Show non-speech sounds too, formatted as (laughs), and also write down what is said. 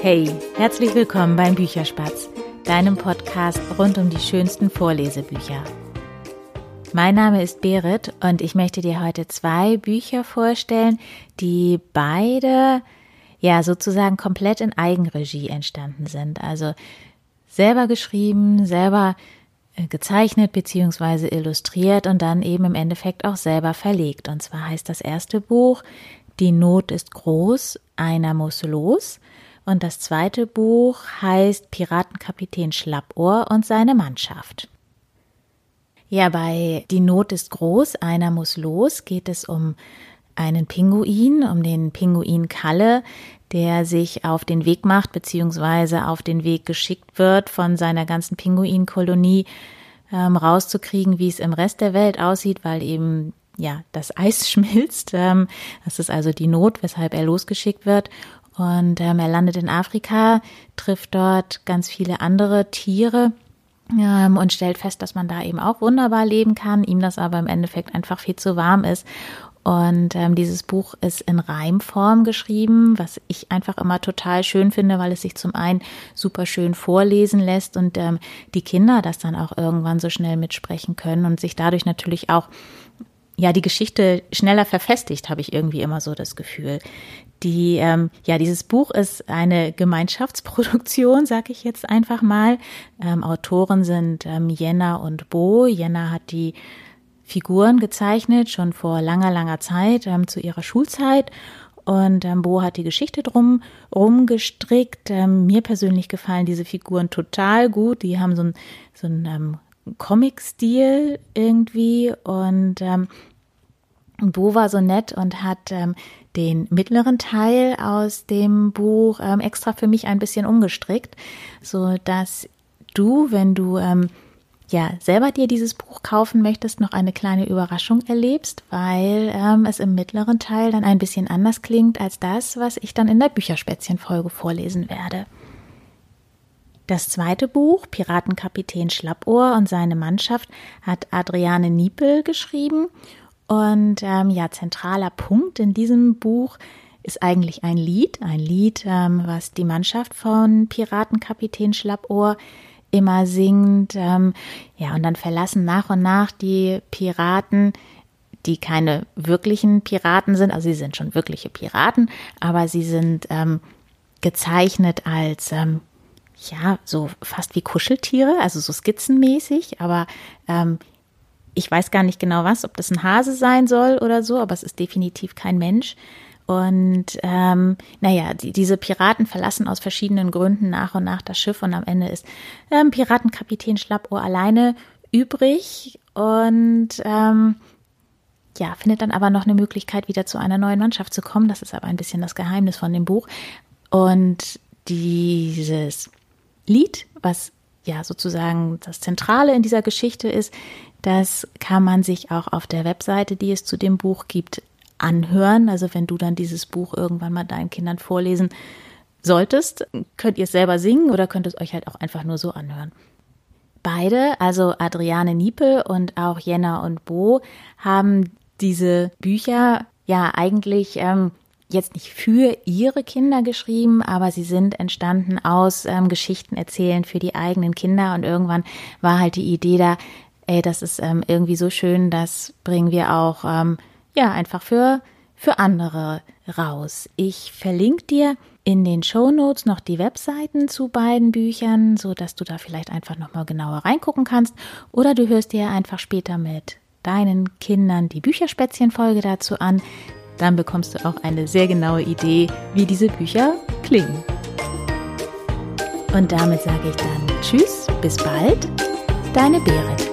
Hey, herzlich willkommen beim Bücherspatz, deinem Podcast rund um die schönsten Vorlesebücher. Mein Name ist Berit und ich möchte dir heute zwei Bücher vorstellen, die beide ja sozusagen komplett in Eigenregie entstanden sind. Also selber geschrieben, selber äh, gezeichnet beziehungsweise illustriert und dann eben im Endeffekt auch selber verlegt. Und zwar heißt das erste Buch Die Not ist groß, einer muss los und das zweite Buch heißt Piratenkapitän Schlappohr und seine Mannschaft. Ja, bei Die Not ist groß, einer muss los geht es um einen Pinguin, um den Pinguin Kalle, der sich auf den Weg macht, beziehungsweise auf den Weg geschickt wird von seiner ganzen Pinguinkolonie, ähm, rauszukriegen, wie es im Rest der Welt aussieht, weil eben ja das Eis (laughs) schmilzt. Ähm, das ist also die Not, weshalb er losgeschickt wird. Und ähm, er landet in Afrika, trifft dort ganz viele andere Tiere ähm, und stellt fest, dass man da eben auch wunderbar leben kann, ihm das aber im Endeffekt einfach viel zu warm ist. Und ähm, dieses Buch ist in Reimform geschrieben, was ich einfach immer total schön finde, weil es sich zum einen super schön vorlesen lässt und ähm, die Kinder das dann auch irgendwann so schnell mitsprechen können und sich dadurch natürlich auch ja die Geschichte schneller verfestigt, habe ich irgendwie immer so das Gefühl. Die, ähm, ja, dieses Buch ist eine Gemeinschaftsproduktion, sag ich jetzt einfach mal. Ähm, Autoren sind ähm, Jenna und Bo. Jenna hat die Figuren gezeichnet, schon vor langer, langer Zeit, ähm, zu ihrer Schulzeit. Und ähm, Bo hat die Geschichte drum rumgestrickt. Ähm, mir persönlich gefallen diese Figuren total gut. Die haben so ein, so ähm, Comic-Stil irgendwie. Und ähm, Bo war so nett und hat ähm, den mittleren Teil aus dem Buch ähm, extra für mich ein bisschen umgestrickt, so dass du, wenn du ähm, ja selber dir dieses Buch kaufen möchtest, noch eine kleine Überraschung erlebst, weil ähm, es im mittleren Teil dann ein bisschen anders klingt als das, was ich dann in der Bücherspätzchen-Folge vorlesen werde. Das zweite Buch, Piratenkapitän Schlappohr und seine Mannschaft, hat Adriane Niepel geschrieben und ähm, ja, zentraler Punkt in diesem Buch ist eigentlich ein Lied, ein Lied, ähm, was die Mannschaft von Piratenkapitän Schlappohr immer singt. Ähm, ja, und dann verlassen nach und nach die Piraten, die keine wirklichen Piraten sind, also sie sind schon wirkliche Piraten, aber sie sind ähm, gezeichnet als ähm, ja, so fast wie Kuscheltiere, also so skizzenmäßig, aber ähm, ich weiß gar nicht genau was, ob das ein Hase sein soll oder so, aber es ist definitiv kein Mensch. Und ähm, naja, die, diese Piraten verlassen aus verschiedenen Gründen nach und nach das Schiff und am Ende ist ähm, Piratenkapitän Schlappohr alleine übrig und ähm, ja, findet dann aber noch eine Möglichkeit, wieder zu einer neuen Mannschaft zu kommen. Das ist aber ein bisschen das Geheimnis von dem Buch. Und dieses Lied, was ja sozusagen das Zentrale in dieser Geschichte ist, das kann man sich auch auf der Webseite, die es zu dem Buch gibt, anhören. Also wenn du dann dieses Buch irgendwann mal deinen Kindern vorlesen solltest, könnt ihr es selber singen oder könnt es euch halt auch einfach nur so anhören. Beide, also Adriane Niepel und auch Jenna und Bo, haben diese Bücher ja eigentlich ähm, jetzt nicht für ihre Kinder geschrieben, aber sie sind entstanden aus ähm, Geschichten erzählen für die eigenen Kinder und irgendwann war halt die Idee da, ey, das ist ähm, irgendwie so schön, das bringen wir auch, ähm, ja, einfach für, für andere raus. Ich verlinke dir in den Show Notes noch die Webseiten zu beiden Büchern, so dass du da vielleicht einfach nochmal genauer reingucken kannst oder du hörst dir einfach später mit deinen Kindern die Bücherspätzchen-Folge dazu an. Dann bekommst du auch eine sehr genaue Idee, wie diese Bücher klingen. Und damit sage ich dann Tschüss, bis bald, deine Berit.